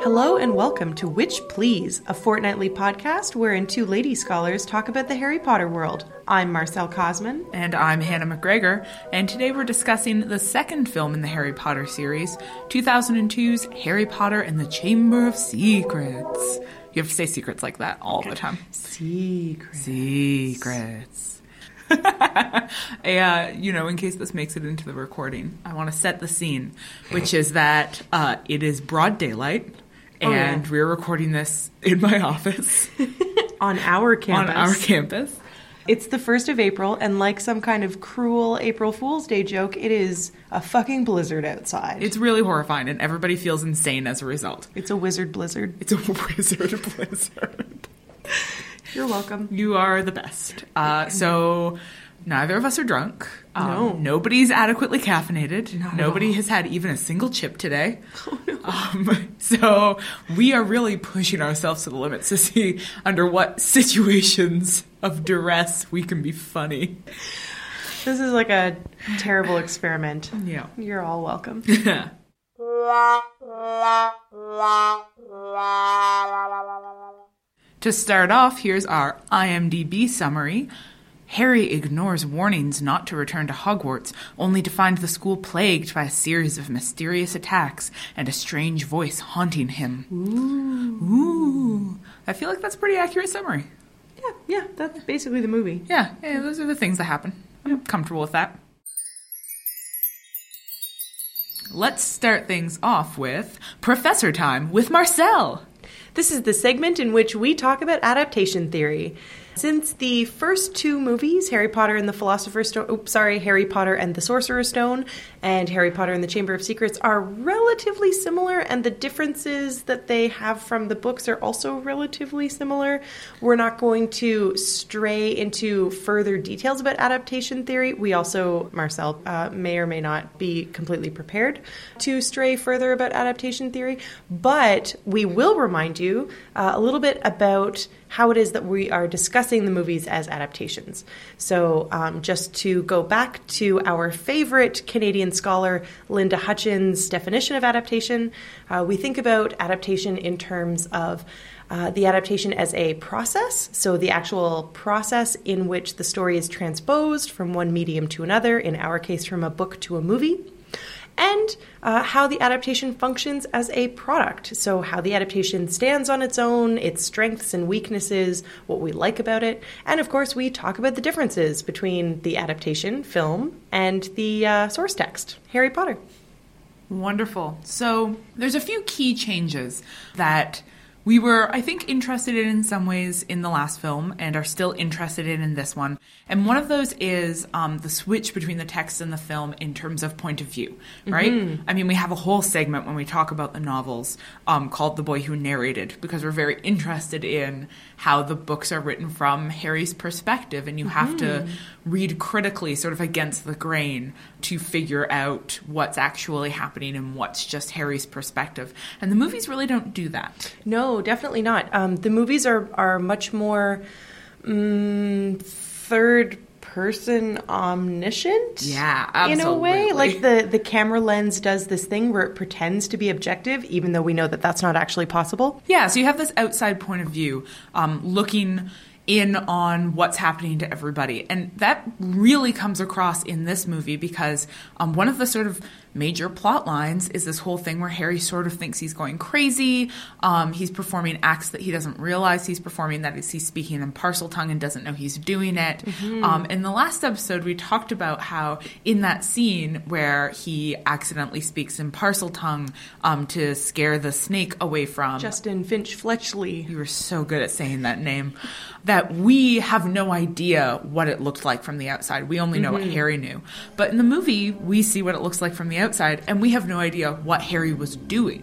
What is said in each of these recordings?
Hello and welcome to Witch Please, a fortnightly podcast wherein two lady scholars talk about the Harry Potter world. I'm Marcelle Kosman. And I'm Hannah McGregor, and today we're discussing the second film in the Harry Potter series, 2002's Harry Potter and the Chamber of Secrets. You have to say secrets like that all the time. Secrets. Secrets. uh, you know, in case this makes it into the recording, I want to set the scene, which is that uh, it is broad daylight, Oh, yeah. and we're recording this in my office On our campus. on our campus. It's the 1st of April, and like some kind of cruel April Fool's Day joke, it is a fucking blizzard outside. It's really horrifying, and everybody feels insane as a result. it's a wizard blizzard. It's a wizard blizzard. You're welcome. You are the best. Uh, so neither of us are drunk. Um, No. Nobody's adequately caffeinated. Not Nobody has had even a single chip today. Oh um, so we are really pushing ourselves to the limits to see under what situations of duress we can be funny. This is like a terrible experiment. Yeah. You're all welcome. To start off, here's our IMDb summary. Harry ignores warnings not to return to Hogwarts, only to find the school plagued by a series of mysterious attacks and a strange voice haunting him. Ooh. Ooh. I feel like that's a pretty accurate summary. yeah, yeah, that's basically the movie. Yeah, yeah, those are the things that happen. I'm comfortable with that. Let's start things off with Professor Time with Marcelle. This is the segment in which we talk about adaptation theory. Since the first two movies, Harry Potter and the Philosopher's Stone, oops, sorry, Harry Potter and the Sorcerer's Stone, and Harry Potter and the Chamber of Secrets are relatively similar, and the differences that they have from the books are also relatively similar, we're not going to stray into further details about adaptation theory. We also, Marcelle, uh, may or may not be completely prepared to stray further about adaptation theory, but we will remind you uh, a little bit about how it is that we are discussing the movies as adaptations. So, um, just to go back to our favorite Canadian scholar, Linda Hutcheon's definition of adaptation, uh, we think about adaptation in terms of uh, the adaptation as a process, so the actual process in which the story is transposed from one medium to another, in our case, from a book to a movie and uh, how the adaptation functions as a product. So, how the adaptation stands on its own, its strengths and weaknesses, what we like about it, and of course, we talk about the differences between the adaptation film and the uh, source text, Harry Potter. Wonderful. So there's a few key changes that we were, I think, interested in in some ways in the last film and are still interested in in this one. And one of those is um, the switch between the text and the film in terms of point of view, right? Mm-hmm. I mean, we have a whole segment when we talk about the novels um, called The Boy Who Narrated because we're very interested in how the books are written from Harry's perspective. And you have to Mm-hmm. Read critically, sort of against the grain, to figure out what's actually happening and what's just Harry's perspective. And the movies really don't do that. No, definitely not. Um, the movies are are much more mm, third person omniscient. Yeah, In a way, like the the camera lens does this thing where it pretends to be objective, even though we know that that's not actually possible. Yeah, so you have this outside point of view, um, looking in on what's happening to everybody. And that really comes across in this movie because um, one of the sort of major plot lines is this whole thing where Harry sort of thinks he's going crazy. Um, he's performing acts that he doesn't realize he's performing, that is, he's speaking in Parseltongue and doesn't know he's doing it. Um, in the last episode, we talked about how in that scene where he accidentally speaks in Parseltongue um, to scare the snake away from. Justin Finch Fletchley. You were so good at saying that name that we have no idea what it looked like from the outside. We only know what Harry knew. But in the movie, we see what it looks like from the outside, and we have no idea what Harry was doing.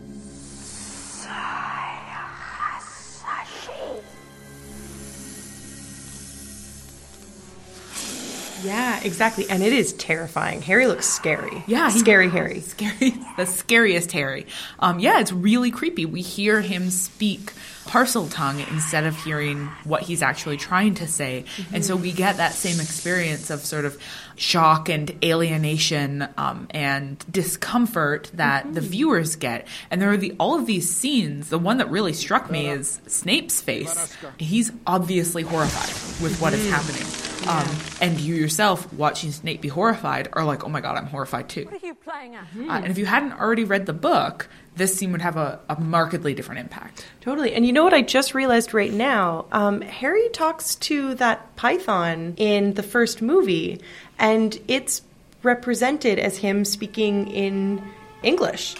Yeah, exactly. And it is terrifying. Harry looks scary. Yeah, he- scary Harry. Scary, the scariest Harry. Um, yeah, it's really creepy. We hear him speak Parseltongue instead of hearing what he's actually trying to say, and so we get that same experience of sort of shock and alienation um, and discomfort that the viewers get. And there are the all of these scenes. The one that really struck me is Snape's face. He's obviously horrified with what is happening. Um, and you yourself watching Snape be horrified are like, oh my god, I'm horrified too. What are you playing at? Uh, and if you hadn't already read the book, this scene would have a, a markedly different impact. Totally. And you know what I just realized right now? Um, Harry talks to that python in the first movie, and it's represented as him speaking in English.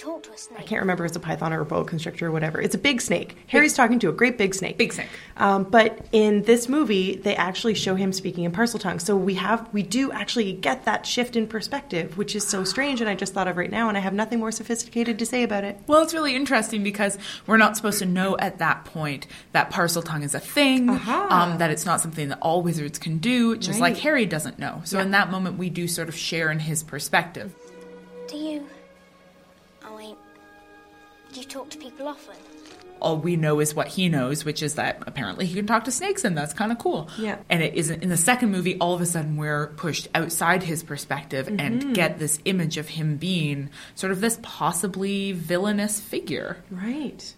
Talked to a snake. I can't remember if it's a python or a boa constrictor or whatever. It's a big snake. Harry's talking to a great big snake. Big snake. Um, but in this movie, they actually show him speaking in Parseltongue. So we have we do actually get that shift in perspective, which is so strange. And I just thought of right now, and I have nothing more sophisticated to say about it. Well, it's really interesting because we're not supposed to know at that point that Parseltongue is a thing, um, that it's not something that all wizards can do, just like Harry doesn't know. So in that moment, we do sort of share in his perspective. Do you. I mean. Do you talk to people often? all we know is what he knows, which is that apparently he can talk to snakes, and that's kind of cool. Yeah. And it isn't in the second movie. All of a sudden, we're pushed outside his perspective and get this image of him being sort of this possibly villainous figure. Right.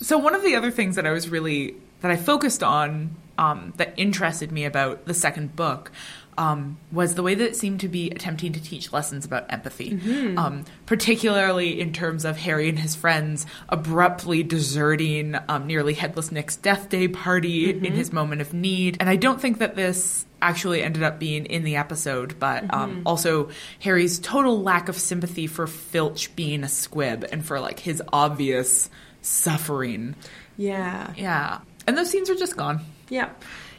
So one of the other things that I was really that I focused on um, that interested me about the second book um, was the way that it seemed to be attempting to teach lessons about empathy, um, particularly in terms of Harry and his friends abruptly deserting um, nearly headless Nick's death day party in his moment of need. And I don't think that this actually ended up being in the episode, but um, also Harry's total lack of sympathy for Filch being a squib and for like his obvious suffering. Yeah. Yeah. And those scenes are just gone. Yeah.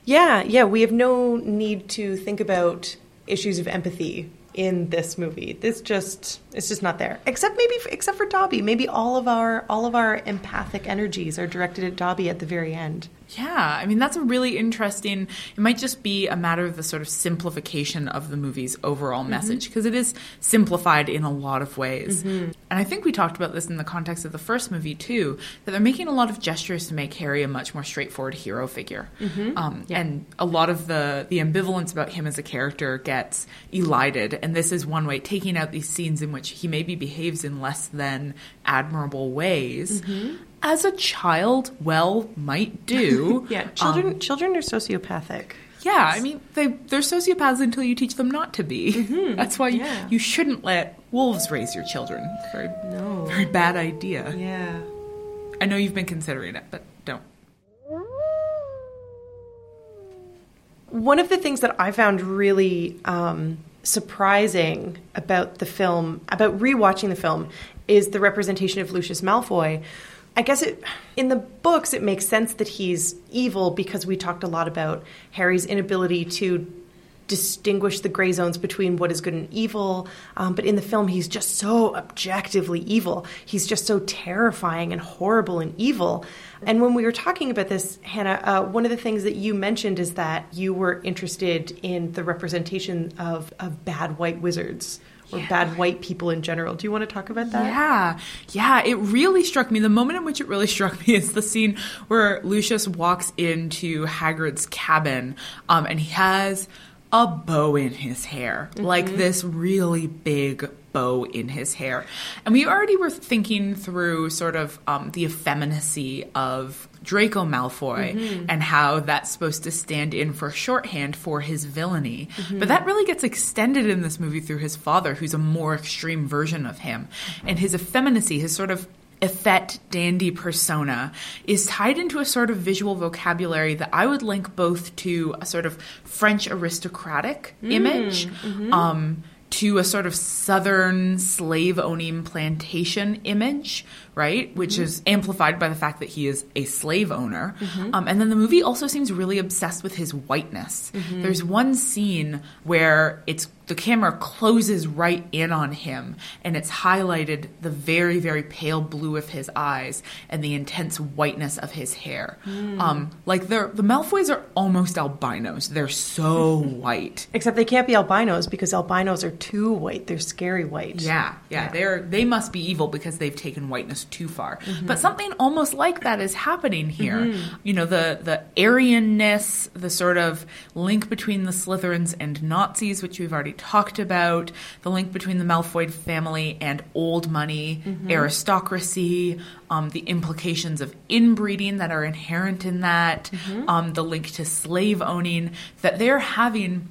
Yeah, yeah, we have no need to think about issues of empathy in this movie. This just it's just not there. Except maybe except for Dobby. Maybe all of our all of our empathic energies are directed at Dobby at the very end. Yeah, I mean that's a really interesting. It might just be a matter of the sort of simplification of the movie's overall mm-hmm. message because it is simplified in a lot of ways. Mm-hmm. And I think we talked about this in the context of the first movie too. That they're making a lot of gestures to make Harry a much more straightforward hero figure, mm-hmm. um, and a lot of the the ambivalence about him as a character gets elided. And this is one way, taking out these scenes in which he maybe behaves in less than admirable ways. As a child, well, might do. Yeah, children children are sociopathic. Yeah, I mean they they're sociopaths until you teach them not to be. That's why you, you shouldn't let wolves raise your children. Very No. very bad idea. Yeah. I know you've been considering it, but don't. One of the things that I found really um, surprising about the film, about rewatching the film, is the representation of Lucius Malfoy. I guess it in the books it makes sense that he's evil because we talked a lot about Harry's inability to distinguish the gray zones between what is good and evil. Um, but in the film, he's just so objectively evil. He's just so terrifying and horrible and evil. And when we were talking about this, Hannah, uh, one of the things that you mentioned is that you were interested in the representation of, of bad white wizards or yeah. bad white people in general. Do you want to talk about that? Yeah. Yeah, it really struck me. The moment in which it really struck me is the scene where Lucius walks into Hagrid's cabin um, and he has a bow in his hair, mm-hmm. like this really big bow in his hair. And we already were thinking through sort of um, the effeminacy of Draco Malfoy mm-hmm. and how that's supposed to stand in for shorthand for his villainy. Mm-hmm. But that really gets extended in this movie through his father, who's a more extreme version of him. And his effeminacy, his sort of effete dandy persona is tied into a sort of visual vocabulary that I would link both to a sort of French aristocratic mm, image. Mm-hmm. Um, to a sort of southern slave owning plantation image, right? Which mm-hmm. is amplified by the fact that he is a slave owner. Mm-hmm. Um, and then the movie also seems really obsessed with his whiteness. Mm-hmm. There's one scene where it's the camera closes right in on him and it's highlighted the very very pale blue of his eyes and the intense whiteness of his hair mm. um, like the the malfoys are almost albinos they're so white except they can't be albinos because albinos are too white they're scary white yeah yeah, yeah. they're they must be evil because they've taken whiteness too far mm-hmm. but something almost like that is happening here mm-hmm. you know the the aryanness the sort of link between the slytherins and nazis which we've already talked about the link between the Malfoy family and old money, mm-hmm. aristocracy, um, the implications of inbreeding that are inherent in that, mm-hmm. um, the link to slave owning, that they're having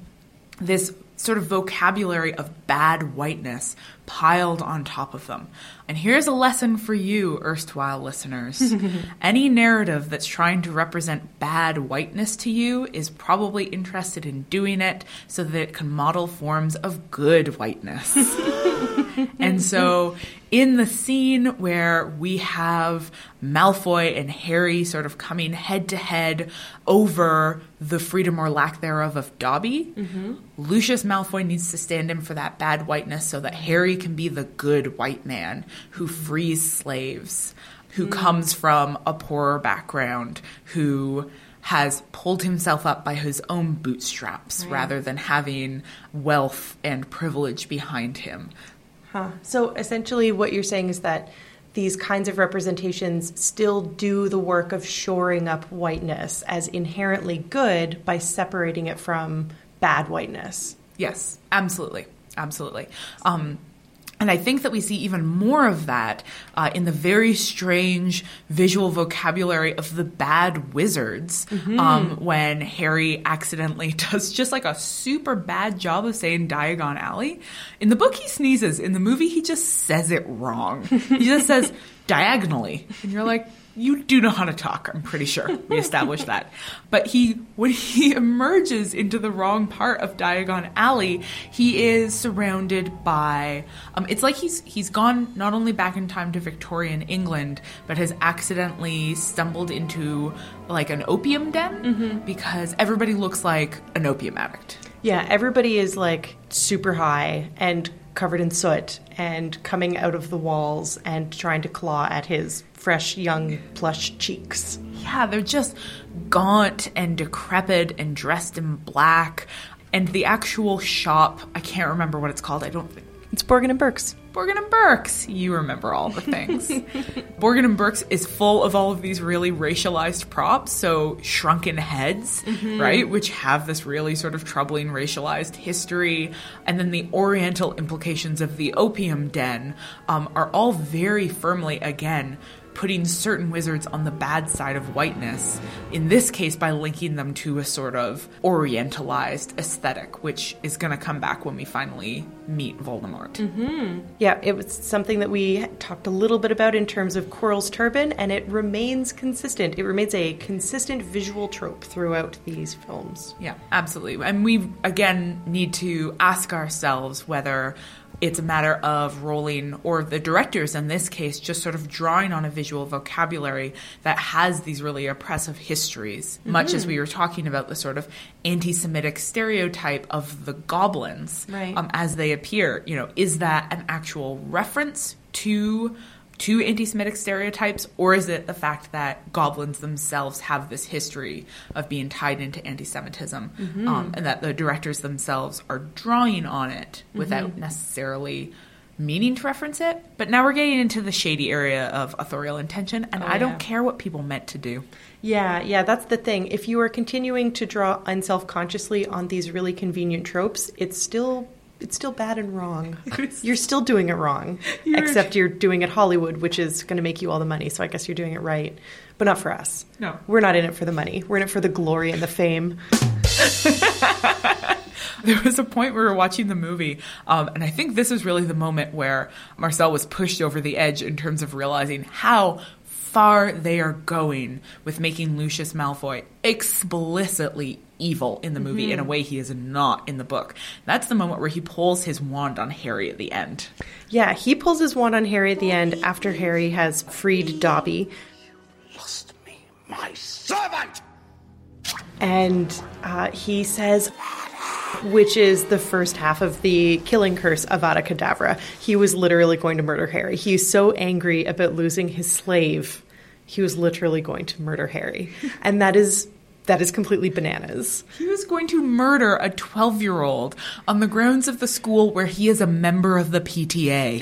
this sort of vocabulary of bad whiteness piled on top of them. And here's a lesson for you, erstwhile listeners. Any narrative that's trying to represent bad whiteness to you is probably interested in doing it so that it can model forms of good whiteness. and so in the scene where we have Malfoy and Harry sort of coming head to head over the freedom or lack thereof of Dobby, mm-hmm. Lucius Malfoy needs to stand in for that bad whiteness so that Harry can be the good white man who frees slaves, who mm. comes from a poorer background, who has pulled himself up by his own bootstraps right. rather than having wealth and privilege behind him. Huh. So essentially, what you're saying is that these kinds of representations still do the work of shoring up whiteness as inherently good by separating it from bad whiteness. Yes, absolutely. Absolutely. Um, and I think that we see even more of that uh, in the very strange visual vocabulary of the bad wizards mm-hmm. um, when Harry accidentally does just like a super bad job of saying Diagon Alley. In the book, he sneezes. In the movie, he just says it wrong. he just says diagonally. And you're like, you do know how to talk, I'm pretty sure. We established that. But he, when he emerges into the wrong part of Diagon Alley, he is surrounded by, um, it's like he's, he's gone not only back in time to Victorian England, but has accidentally stumbled into like an opium den mm-hmm. because everybody looks like an opium addict. Yeah, everybody is like super high and covered in soot and coming out of the walls and trying to claw at his fresh, young, plush cheeks. Yeah, they're just gaunt and decrepit and dressed in black. And the actual shop, I can't remember what it's called. I don't. It's Borgin and Burkes. Borgin and Burkes. You remember all the things. Borgin and Burkes is full of all of these really racialized props, so shrunken heads, mm-hmm. right, which have this really sort of troubling racialized history, and then the oriental implications of the opium den um, are all very firmly again putting certain wizards on the bad side of whiteness, in this case by linking them to a sort of orientalized aesthetic, which is going to come back when we finally meet Voldemort. Mm-hmm. Yeah, it was something that we talked a little bit about in terms of Quirrell's turban, and it remains consistent. It remains a consistent visual trope throughout these films. Yeah, absolutely. And we, again, need to ask ourselves whether it's a matter of Rowling, or the directors in this case, just sort of drawing on a visual vocabulary that has these really oppressive histories, much as we were talking about the sort of anti Semitic stereotype of the goblins Right. um, as they appear. You know, is that an actual reference to to anti-Semitic stereotypes, or is it the fact that goblins themselves have this history of being tied into anti-Semitism, um, and that the directors themselves are drawing on it without necessarily meaning to reference it? But now we're getting into the shady area of authorial intention, and I yeah. don't care what people meant to do. Yeah, yeah, that's the thing. If you are continuing to draw unself consciously on these really convenient tropes, it's still it's still bad and wrong. You're still doing it wrong. Except you're doing it Hollywood, which is going to make you all the money. So I guess you're doing it right, but not for us. No. we're not in it for the money. We're in it for the glory and the fame. There was a point where we were watching the movie, um, and I think this is really the moment where Marcelle was pushed over the edge in terms of realizing how far they are going with making Lucius Malfoy explicitly evil in the movie in a way he is not in the book. That's the moment where he pulls his wand on Harry at the end. Yeah, he pulls his wand on Harry at the end after Harry has freed Dobby. Lost me, my servant! and uh, he says, which is the first half of the killing curse of Avada Kedavra. He was literally going to murder Harry. He's so angry about losing his slave, he was literally going to murder Harry, and that is that is completely bananas. He was going to murder a 12 year old on the grounds of the school where he is a member of the PTA.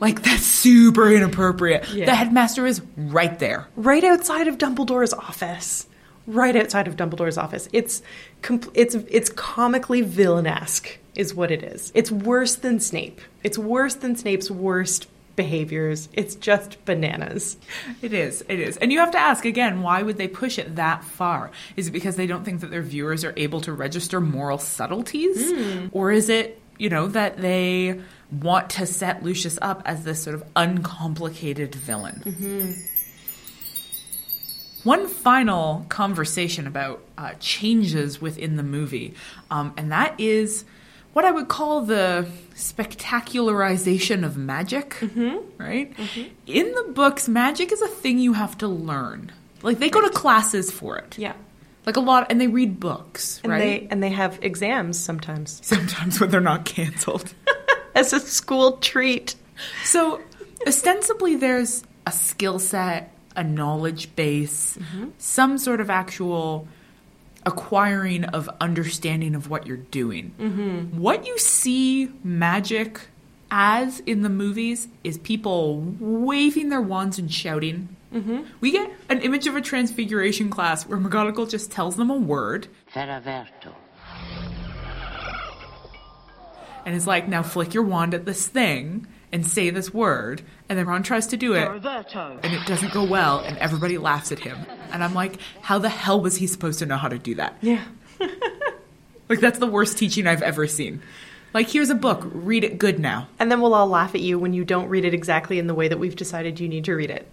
like, that's super inappropriate. The headmaster is right there. Right outside of Dumbledore's office. Right outside of Dumbledore's office. It's it's it's comically villainesque, is what it is. It's worse than Snape. It's worse than Snape's worst behaviors. It's just bananas. It is. It is. And you have to ask again, why would they push it that far? Is it because they don't think that their viewers are able to register moral subtleties? Or is it, you know, that they want to set Lucius up as this sort of uncomplicated villain? One final conversation about uh, changes within the movie, um, and that is what I would call the spectacularization of magic, right? In the books, magic is a thing you have to learn. Like they go to classes for it. Yeah. Like a lot, and they read books, And right? they and they have exams sometimes Sometimes when they're not canceled. as a school treat. So, ostensibly, there's a skill set, a knowledge base, Mm-hmm. some sort of actual acquiring of understanding of what you're doing. Mm-hmm. What you see magic as in the movies is people waving their wands and shouting. Mm-hmm. We get an image of a transfiguration class where McGonagall just tells them a word Fera Verto. and is like, now flick your wand at this thing and say this word. And then Ron tries to do it. And it doesn't go well, and everybody laughs at him. And I'm like, how the hell was he supposed to know how to do that? Yeah. Like, that's the worst teaching I've ever seen. Like, here's a book, read it good now. And then we'll all laugh at you when you don't read it exactly in the way that we've decided you need to read it,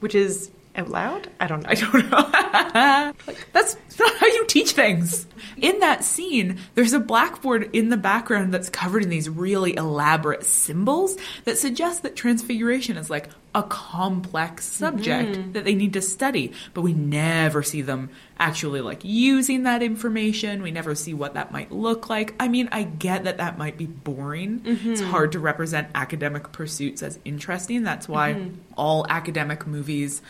which is out loud. I don't know. I don't know. like, that's not how you teach things. In that scene, there's a blackboard in the background that's covered in these really elaborate symbols that suggest that transfiguration is like a complex subject mm-hmm. that they need to study, but we never see them actually like using that information. We never see what that might look like. I mean, I get that that might be boring. It's mm-hmm. hard to represent academic pursuits as interesting. That's why mm-hmm. all academic movies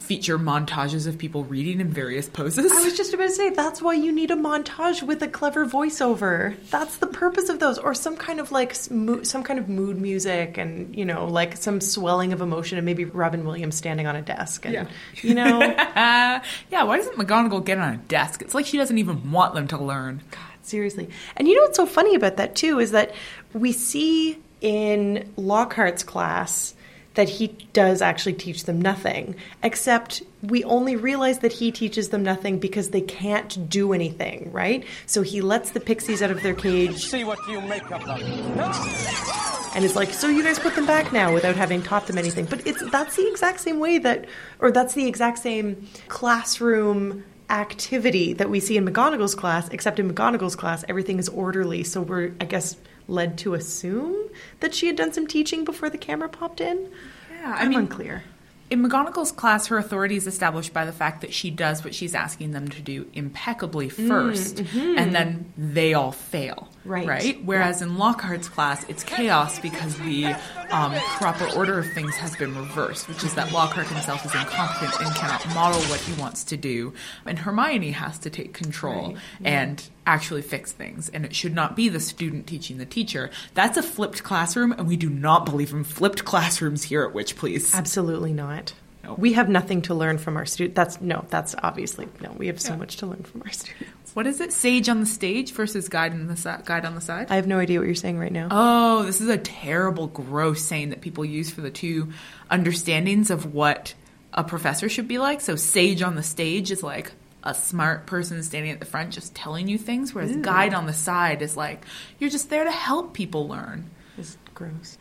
feature montages of people reading in various poses. I was just about to say that's why you need a montage with a clever voiceover. That's the purpose of those, or some kind of like some kind of mood music, and you know, like some swelling of emotion, and maybe Robin Williams standing on a desk, and Yeah. you know, yeah, why doesn't McGonagall get on a desk? It's like she doesn't even want them to learn. God, seriously. And you know what's so funny about that too is that we see in Lockhart's class that he does actually teach them nothing. Except we only realize that he teaches them nothing because they can't do anything, right? So he lets the pixies out of their cage See what you make of them. and is like, "So you guys put them back now without having taught them anything." But it's that's the exact same way that, or that's the exact same classroom activity that we see in McGonagall's class. Except in McGonagall's class, everything is orderly. So we're, I guess, led to assume that she had done some teaching before the camera popped in. Yeah, I I'm mean, unclear. In McGonagall's class, her authority is established by the fact that she does what she's asking them to do impeccably 1st and then they all fail. Right. Right? Whereas in Lockhart's class, it's chaos because the um, proper order of things has been reversed, which is that Lockhart himself is incompetent and cannot model what he wants to do. And Hermione has to take control and actually fix things. And it should not be the student teaching the teacher. That's a flipped classroom, and we do not believe in flipped classrooms here at Witch Please. Absolutely not. No. We have nothing to learn from our students. That's no. That's obviously no. We have so much to learn from our students. What is it? Sage on the stage versus guide on the si- guide on the side. I have no idea what you're saying right now. oh, this is a terrible, gross saying that people use for the two understandings of what a professor should be like. So, sage on the stage is like a smart person standing at the front just telling you things, whereas guide on the side is like you're just there to help people learn. It's gross.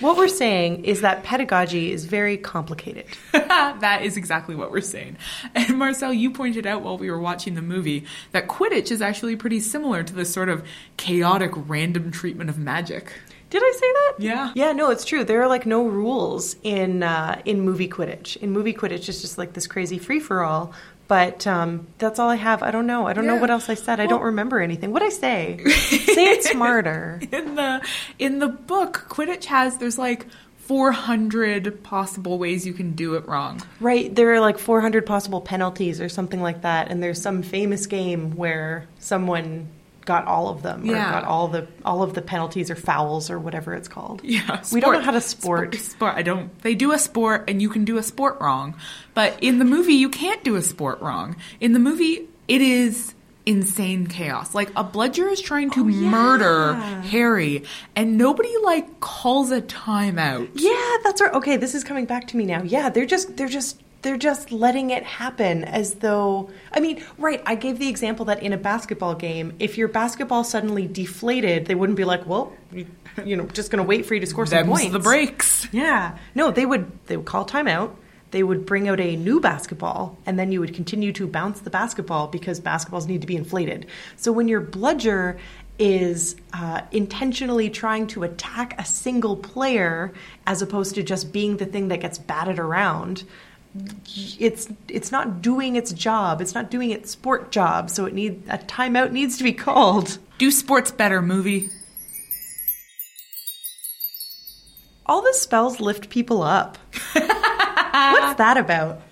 What we're saying is that pedagogy is very complicated. that is exactly what we're saying. And Marcelle, you pointed out while we were watching the movie that Quidditch is actually pretty similar to this sort of chaotic, random treatment of magic. Did I say that? Yeah. Yeah, no, it's true. There are like no rules in uh, in movie Quidditch. In movie Quidditch, it's just like this crazy free for all. But um, that's all I have. I don't know. I don't know what else I said. I don't remember anything. What I say? say it smarter. in the in the book quidditch has there's like 400 possible ways you can do it wrong Right, there are like 400 possible penalties or something like that, and there's some famous game where someone got all of them, or Yeah. got all the all of the penalties or fouls or whatever it's called. yeah we don't know how to sport. sport i don't they do a sport and you can do a sport wrong but in the movie you can't do a sport wrong in the movie it is insane chaos like a bludger is trying to oh, murder harry and nobody like calls a timeout Yeah, that's right. Okay, this is coming back to me now. Yeah, they're just they're just they're just letting it happen as though I mean, right, I gave the example that in a basketball game, if your basketball suddenly deflated, they wouldn't be like, "Well, you, you know, just going to wait for you to score some them's points." the breaks Yeah. No, they would they would call timeout. They would bring out a new basketball, and then you would continue to bounce the basketball because basketballs need to be inflated. So when your bludger is uh, intentionally trying to attack a single player as opposed to just being the thing that gets batted around, it's it's not doing its job. It's not doing its sport job. So it need a timeout needs to be called. do sports better movie All the spells lift people up. What's that about?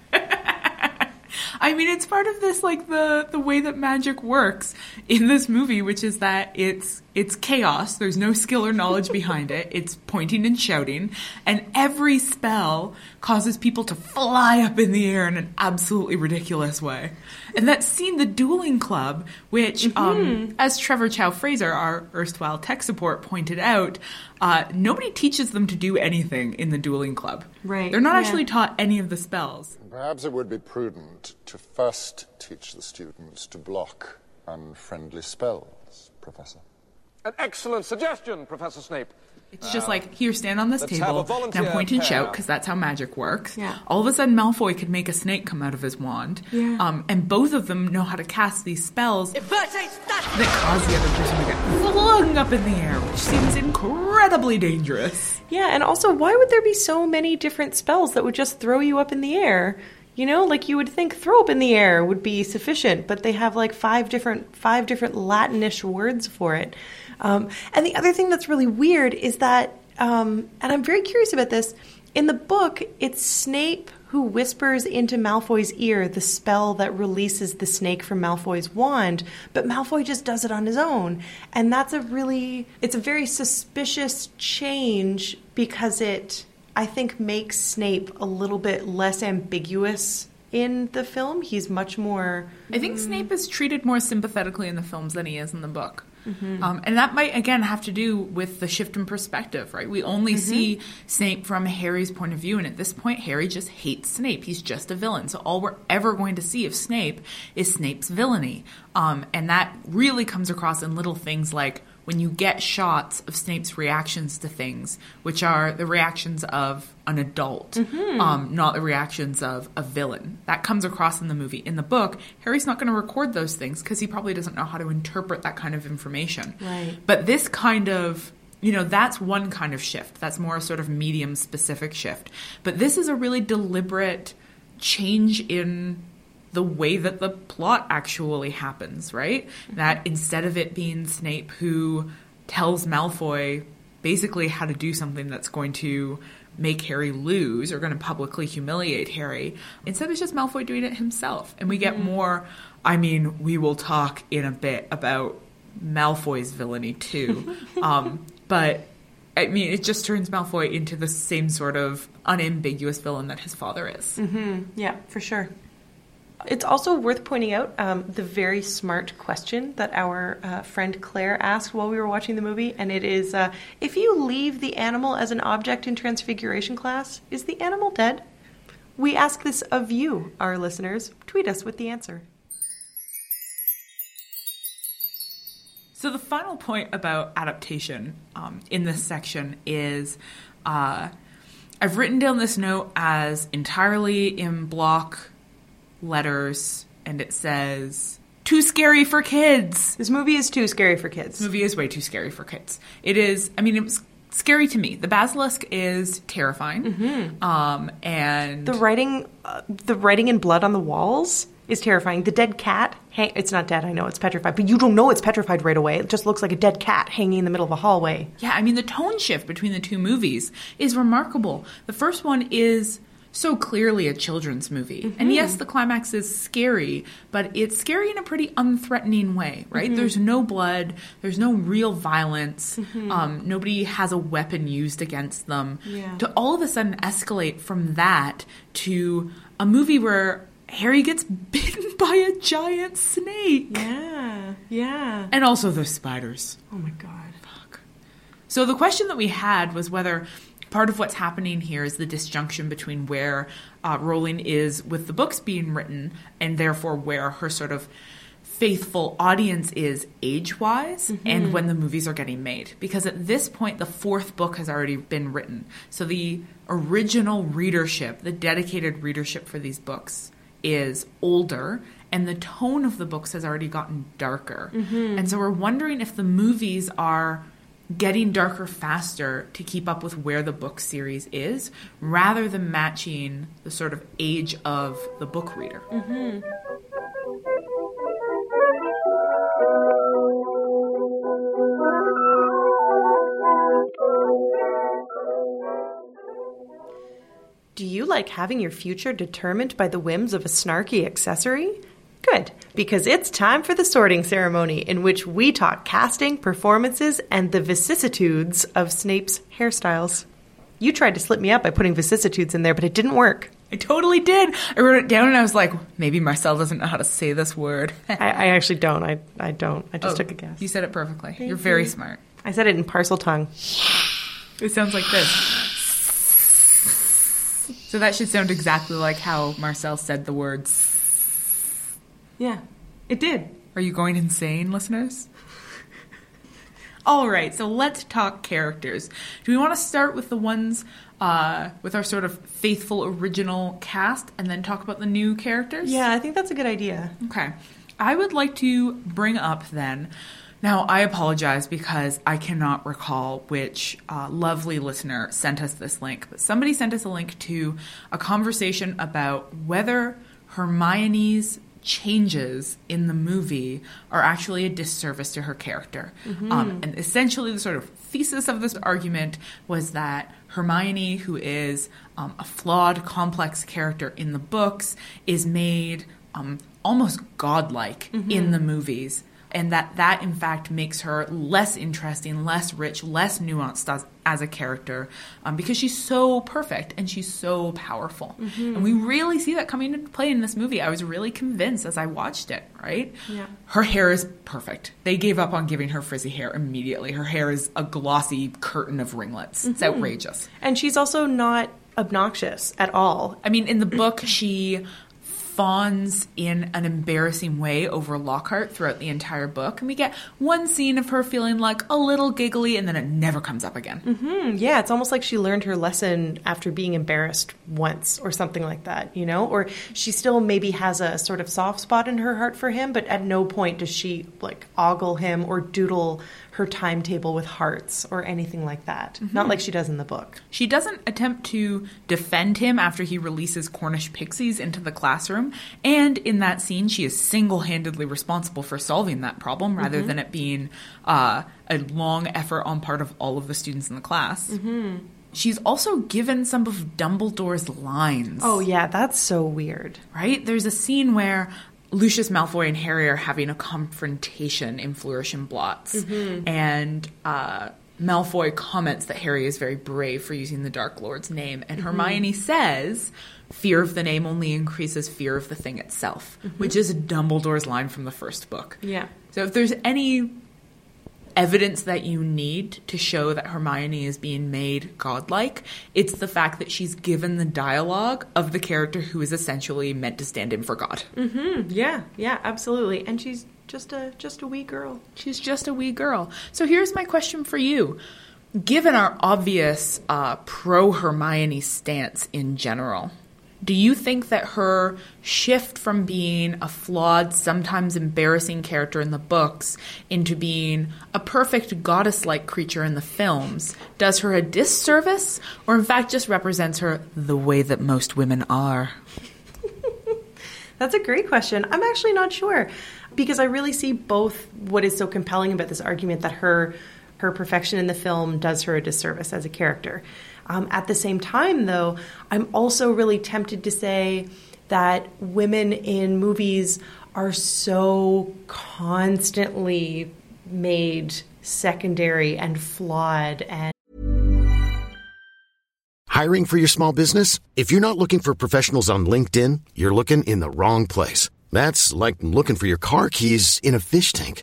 I mean, it's part of this, like the the way that magic works in this movie, which is that it's it's chaos. There's no skill or knowledge behind it. It's pointing and shouting, and every spell causes people to fly up in the air in an absolutely ridiculous way. And that scene, the dueling club, which, um, as Trevor Chow Fraser, our erstwhile tech support, pointed out, uh, nobody teaches them to do anything in the dueling club. Right, They're not yeah. actually taught any of the spells. Perhaps it would be prudent to first teach the students to block unfriendly spells, Professor. An excellent suggestion, Professor Snape. It's just like, here, stand on this table. Now point and pair. shout, because that's how magic works. Yeah. All of a sudden, Malfoy could make a snake come out of his wand. Yeah. Um, and both of them know how to cast these spells that cause the other person to get flung up in the air, which seems incredibly dangerous. Yeah, and also, why would there be so many different spells that would just throw you up in the air? You know, like you would think throw up in the air would be sufficient, but they have like five different five different Latinish words for it. Um, and the other thing that's really weird is that, um, and I'm very curious about this. In the book, it's Snape who whispers into Malfoy's ear the spell that releases the snake from Malfoy's wand, but Malfoy just does it on his own. And that's a really it's a very suspicious change because it I think makes Snape a little bit less ambiguous in the film. He's much more I think Snape is treated more sympathetically in the films than he is in the book. Um, and that might, again, have to do with the shift in perspective, right? We only see Snape from Harry's point of view. And at this point, Harry just hates Snape. He's just a villain. So all we're ever going to see of Snape is Snape's villainy. Um, and that really comes across in little things like when you get shots of Snape's reactions to things, which are the reactions of an adult, um, not the reactions of a villain. That comes across in the movie. In the book, Harry's not going to record those things because he probably doesn't know how to interpret that kind of information. Right. But this kind of you know, that's one kind of shift. That's more a sort of medium specific shift. But this is a really deliberate change in the way that the plot actually happens, right? Mm-hmm. That instead of it being Snape who tells Malfoy basically how to do something that's going to make Harry lose or going to publicly humiliate Harry, instead it's just Malfoy doing it himself. And we get mm-hmm. more, I mean, we will talk in a bit about Malfoy's villainy too. um, but I mean, it just turns Malfoy into the same sort of unambiguous villain that his father is. Mm-hmm. Yeah, for sure. It's also worth pointing out um, the very smart question that our uh, friend Claire asked while we were watching the movie, and it is uh, if you leave the animal as an object in Transfiguration class, is the animal dead? We ask this of you, our listeners. Tweet us with the answer. So the final point about adaptation um, in this section is uh, I've written down this note as entirely in block letters, and it says "too scary for kids." This movie is too scary for kids. This movie is way too scary for kids. It is. I mean, it was scary to me. The basilisk is terrifying, um, and The writing, uh, the writing in blood on the walls is terrifying. The dead cat, hang- it's not dead. I know it's petrified, but you don't know it's petrified right away. It just looks like a dead cat hanging in the middle of a hallway. Yeah, I mean, the tone shift between the two movies is remarkable. The first one is so clearly a children's movie. And mm-hmm. yes, the climax is scary, but it's scary in a pretty unthreatening way, right? Mm-hmm. There's no blood, there's no real violence, mm-hmm. um, nobody has a weapon used against them. Yeah. To all of a sudden escalate from that to a movie where Harry gets bitten by a giant snake. Yeah, yeah. And also the spiders. Oh my god. Fuck. So the question that we had was whether part of what's happening here is the disjunction between where uh, Rowling is with the books being written and therefore where her sort of faithful audience is age wise and when the movies are getting made. Because at this point, the fourth book has already been written. So the original readership, the dedicated readership for these books, is older and the tone of the books has already gotten darker. And so we're wondering if the movies are getting darker faster to keep up with where the book series is rather than matching the sort of age of the book reader. Mm-hmm. Do you like having your future determined by the whims of a snarky accessory? Good, because it's time for the sorting ceremony in which we talk casting, performances, and the vicissitudes of Snape's hairstyles. You tried to slip me up by putting vicissitudes in there, but it didn't work. I totally did. I wrote it down and I was like, maybe Marcelle doesn't know how to say this word. I, I actually don't. I, I don't. I just oh, took a guess. You said it perfectly. You're very smart. I said it in Parseltongue. It sounds like this. So that should sound exactly like how Marcelle said the words. Yeah, it did. Are you going insane, listeners? All right, so let's talk characters. Do we want to start with the ones uh, with our sort of faithful original cast and then talk about the new characters? Yeah, I think that's a good idea. Okay. I would like to bring up then. Now, I apologize because I cannot recall which uh, lovely listener sent us this link, but somebody sent us a link to a conversation about whether Hermione's changes in the movie are actually a disservice to her character. Um, and essentially, the sort of thesis of this argument was that Hermione, who is um, a flawed, complex character in the books, is made um, almost godlike in the movies. And that that in fact makes her less interesting, less rich, less nuanced as, as a character um, because she's so perfect and she's so powerful. Mm-hmm. And we really see that coming into play in this movie. I was really convinced as I watched it, right? Yeah. Her hair is perfect. They gave up on giving her frizzy hair immediately. Her hair is a glossy curtain of ringlets. It's Mm-hmm. outrageous. And she's also not obnoxious at all. I mean, in the book, she fawns in an embarrassing way over Lockhart throughout the entire book. And we get one scene of her feeling like a little giggly, and then it never comes up again. Hmm, yeah, it's almost like she learned her lesson after being embarrassed once or something like that, you know? Or she still maybe has a sort of soft spot in her heart for him, but at no point does she like ogle him or doodle her timetable with hearts or anything like that. Mm-hmm. Not like she does in the book. She doesn't attempt to defend him after he releases Cornish pixies into the classroom, and in that scene, she is single handedly responsible for solving that problem rather mm-hmm. than it being uh, a long effort on part of all of the students in the class. Mm-hmm. She's also given some of Dumbledore's lines. Oh, yeah, that's so weird. right? There's a scene where Lucius Malfoy and Harry are having a confrontation in Flourish and Blotts, mm-hmm. and uh, Malfoy comments that Harry is very brave for using the Dark Lord's name, and mm-hmm. Hermione says, "Fear of the name only increases fear of the thing itself," mm-hmm. which is Dumbledore's line from the first book. Yeah. So if there's any evidence that you need to show that Hermione is being made godlike, it's the fact that she's given the dialogue of the character who is essentially meant to stand in for God. Yeah, yeah, absolutely. And she's just a just a wee girl. She's just a wee girl. So here's my question for you. Given our obvious uh, pro Hermione stance in general, do you think that her shift from being a flawed, sometimes embarrassing character in the books into being a perfect goddess like creature in the films does her a disservice, or in fact just represents her the way that most women are? That's a great question. I'm actually not sure because I really see both what is so compelling about this argument that her her perfection in the film does her a disservice as a character. Um, at the same time, though, I'm also really tempted to say that women in movies are so constantly made secondary and flawed and Hiring for your small business? If you're not looking for professionals on LinkedIn, you're looking in the wrong place. That's like looking for your car keys in a fish tank.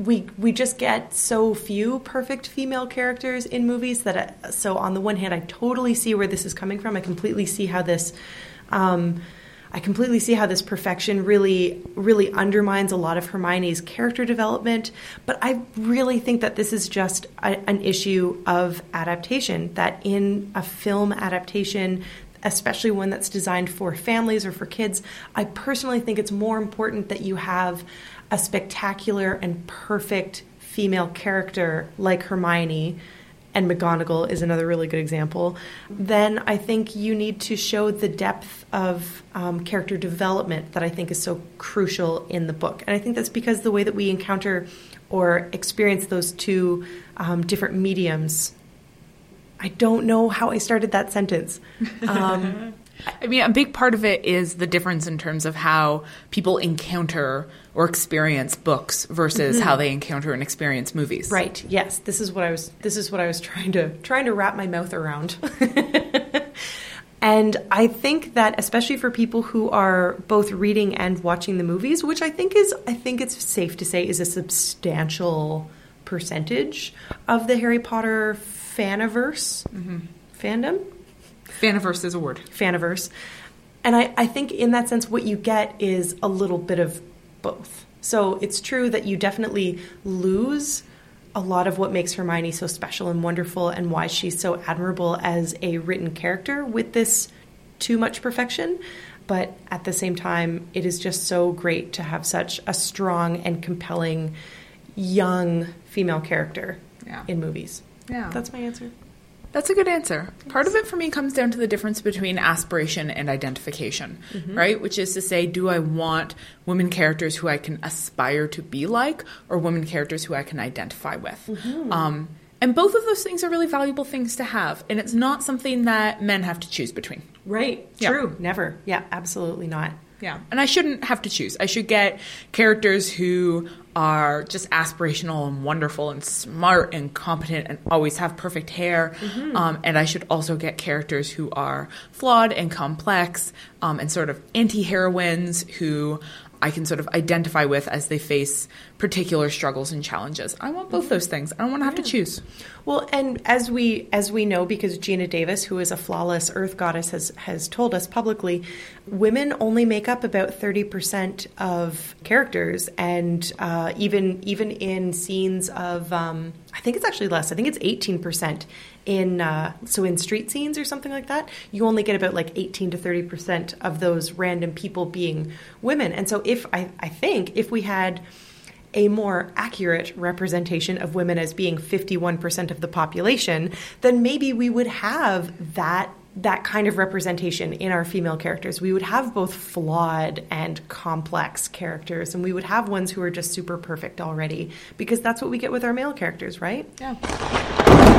We we just get so few perfect female characters in movies that uh, so on the one hand I totally see where this is coming from. I completely see how this um, I completely see how this perfection really really undermines a lot of Hermione's character development, but I really think that this is just a, an issue of adaptation that in a film adaptation especially one that's designed for families or for kids, I personally think it's more important that you have a spectacular and perfect female character like Hermione, and McGonagall is another really good example, then I think you need to show the depth of um, character development that I think is so crucial in the book. And I think that's because the way that we encounter or experience those two um, different mediums. I don't know how I started that sentence. Um, I mean, a big part of it is the difference in terms of how people encounter or experience books versus mm-hmm. how they encounter and experience movies. Right. Yes. This is what I was. This is what I was trying to trying to wrap my mouth around. and I think that especially for people who are both reading and watching the movies, which I think is I think it's safe to say is a substantial percentage of the Harry Potter faniverse mm-hmm. fandom Faniverse is a word. faniverse. And I, I think in that sense, what you get is a little bit of both. So it's true that you definitely lose a lot of what makes Hermione so special and wonderful and why she's so admirable as a written character with this too much perfection. But at the same time, it is just so great to have such a strong and compelling young female character Yeah. in movies. Yeah. That's my answer. That's a good answer. Part of it for me comes down to the difference between aspiration and identification, right? Which is to say, do I want women characters who I can aspire to be like, or women characters who I can identify with? Um, and both of those things are really valuable things to have, and it's not something that men have to choose between. Right. Yeah. True. Never. Yeah, absolutely not. Yeah. And I shouldn't have to choose. I should get characters who are just aspirational and wonderful and smart and competent and always have perfect hair. Um, and I should also get characters who are flawed and complex um, and sort of anti heroines who I can sort of identify with as they face particular struggles and challenges. I want both those things. I don't want to have to choose. Well, and as we as we know, because Geena Davis, who is a flawless Earth goddess, has has told us publicly, women only make up about thirty percent of characters, and uh, even even in scenes of, um, I think it's actually less. I think it's eighteen percent in uh, so in street scenes or something like that. You only get about like eighteen to thirty percent of those random people being women, and so if I I think if we had a more accurate representation of women as being 51% of the population, then maybe we would have that that kind of representation in our female characters. We would have both flawed and complex characters and we would have ones who are just super perfect already because that's what we get with our male characters, right? Yeah.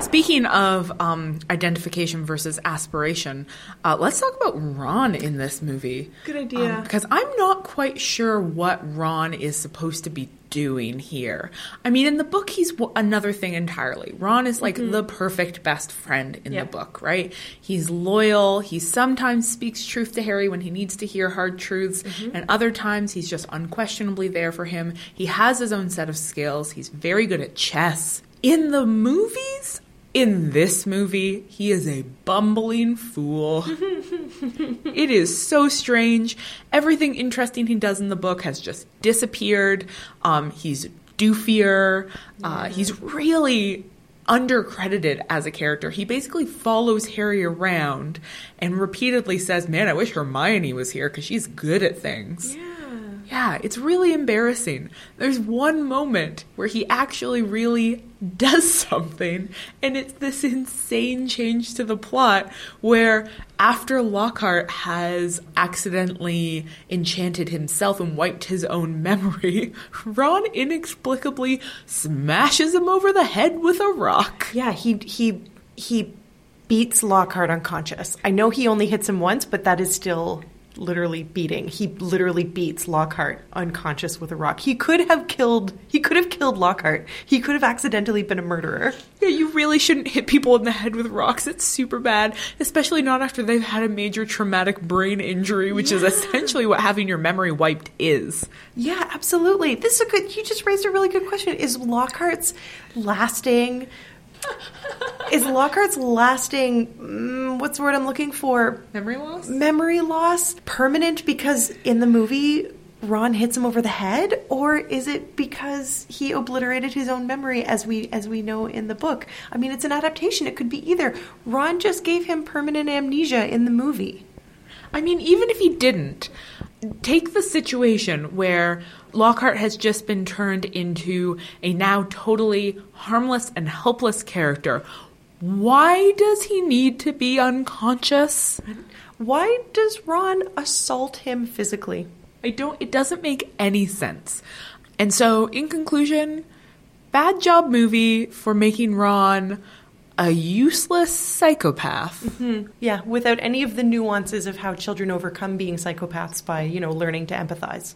Speaking of um, identification versus aspiration, uh, let's talk about Ron in this movie. Good idea. Um, because I'm not quite sure what Ron is supposed to be doing here. I mean, in the book, he's w- another thing entirely. Ron is like the perfect best friend in Yep. the book, right? He's loyal. He sometimes speaks truth to Harry when he needs to hear hard truths, and other times he's just unquestionably there for him. He has his own set of skills. He's very good at chess. In the movies, in this movie, he is a bumbling fool. it is so strange. Everything interesting he does in the book has just disappeared. Um, he's doofier. Uh, he's really undercredited as a character. He basically follows Harry around and repeatedly says, Man, I wish Hermione was here because she's good at things. Yeah, it's really embarrassing. There's one moment where he actually really does something, and it's this insane change to the plot where after Lockhart has accidentally enchanted himself and wiped his own memory, Ron inexplicably smashes him over the head with a rock. Yeah, he he he beats Lockhart unconscious. I know he only hits him once, but that is still literally beating. He literally beats Lockhart unconscious with a rock. He could have killed he could have killed Lockhart. He could have accidentally been a murderer. Yeah, you really shouldn't hit people in the head with rocks. It's super bad, especially not after they've had a major traumatic brain injury, which is essentially what having your memory wiped is. Yeah, absolutely. This is a good you just raised a really good question. Is Lockhart's lasting is Lockhart's lasting mm, what's the word I'm looking for? Memory loss? memory loss? Permanent because in the movie Ron hits him over the head? Or is it because he obliterated his own memory as we as we know in the book? I mean it's an adaptation. It could be either. Ron just gave him permanent amnesia in the movie. I mean, even if he didn't, take the situation where Lockhart has just been turned into a now totally harmless and helpless character. Why does he need to be unconscious? why does Ron assault him physically I don't, it doesn't make any sense. And so, in conclusion, bad job movie for making Ron a useless psychopath. Mm-hmm. yeah without any of the nuances of how children overcome being psychopaths by you know learning to empathize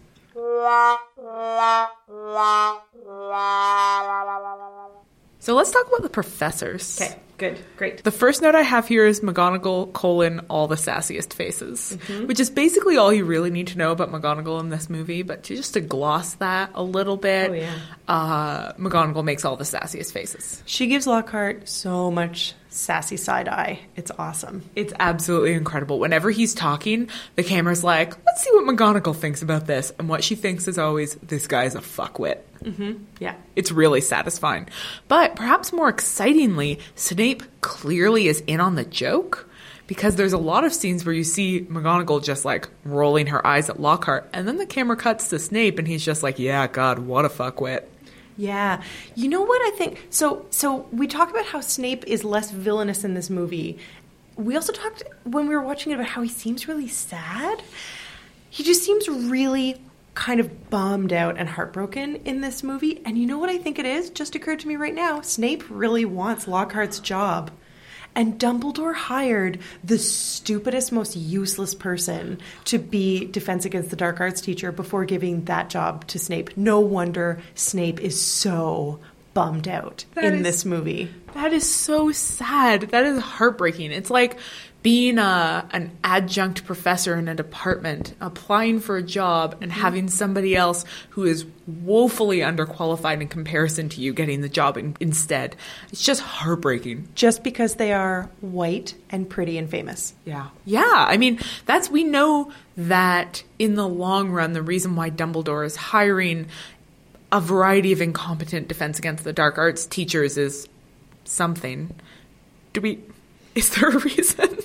So, let's talk about the professors. okay good great The first note I have here is McGonagall colon all the sassiest faces, which is basically all you really need to know about McGonagall in this movie. But to, just to gloss that a little bit, Oh, yeah. uh, McGonagall makes all the sassiest faces. she gives Lockhart so much sassy side eye it's awesome It's absolutely incredible. Whenever he's talking, the camera's like, "Let's see what McGonagall thinks about this," and what she thinks is always, "This guy's a fuckwit." Mm-hmm. yeah It's really satisfying. But perhaps more excitingly, Snape clearly is in on the joke because there's a lot of scenes where you see McGonagall just like rolling her eyes at Lockhart, and then the camera cuts to Snape and he's just like, yeah, God, what a fuckwit. Yeah. You know what I think? So so we talk about how Snape is less villainous in this movie. We also talked when we were watching it about how he seems really sad. He just seems really kind of bummed out and heartbroken in this movie. And you know what I think it is? Just occurred to me right now. Snape really wants Lockhart's job. And Dumbledore hired the stupidest, most useless person to be Defense Against the Dark Arts teacher before giving that job to Snape. No wonder Snape is so bummed out That in is- this movie. That is so sad. That is heartbreaking. It's like being a, an adjunct professor in a department, applying for a job, and mm-hmm. having somebody else who is woefully underqualified in comparison to you getting the job in, instead. It's just heartbreaking. Just because they are white and pretty and famous. Yeah. Yeah. I mean, that's, we know that in the long run, the reason why Dumbledore is hiring a variety of incompetent Defense Against the Dark Arts teachers is something. Do we, is there a reason?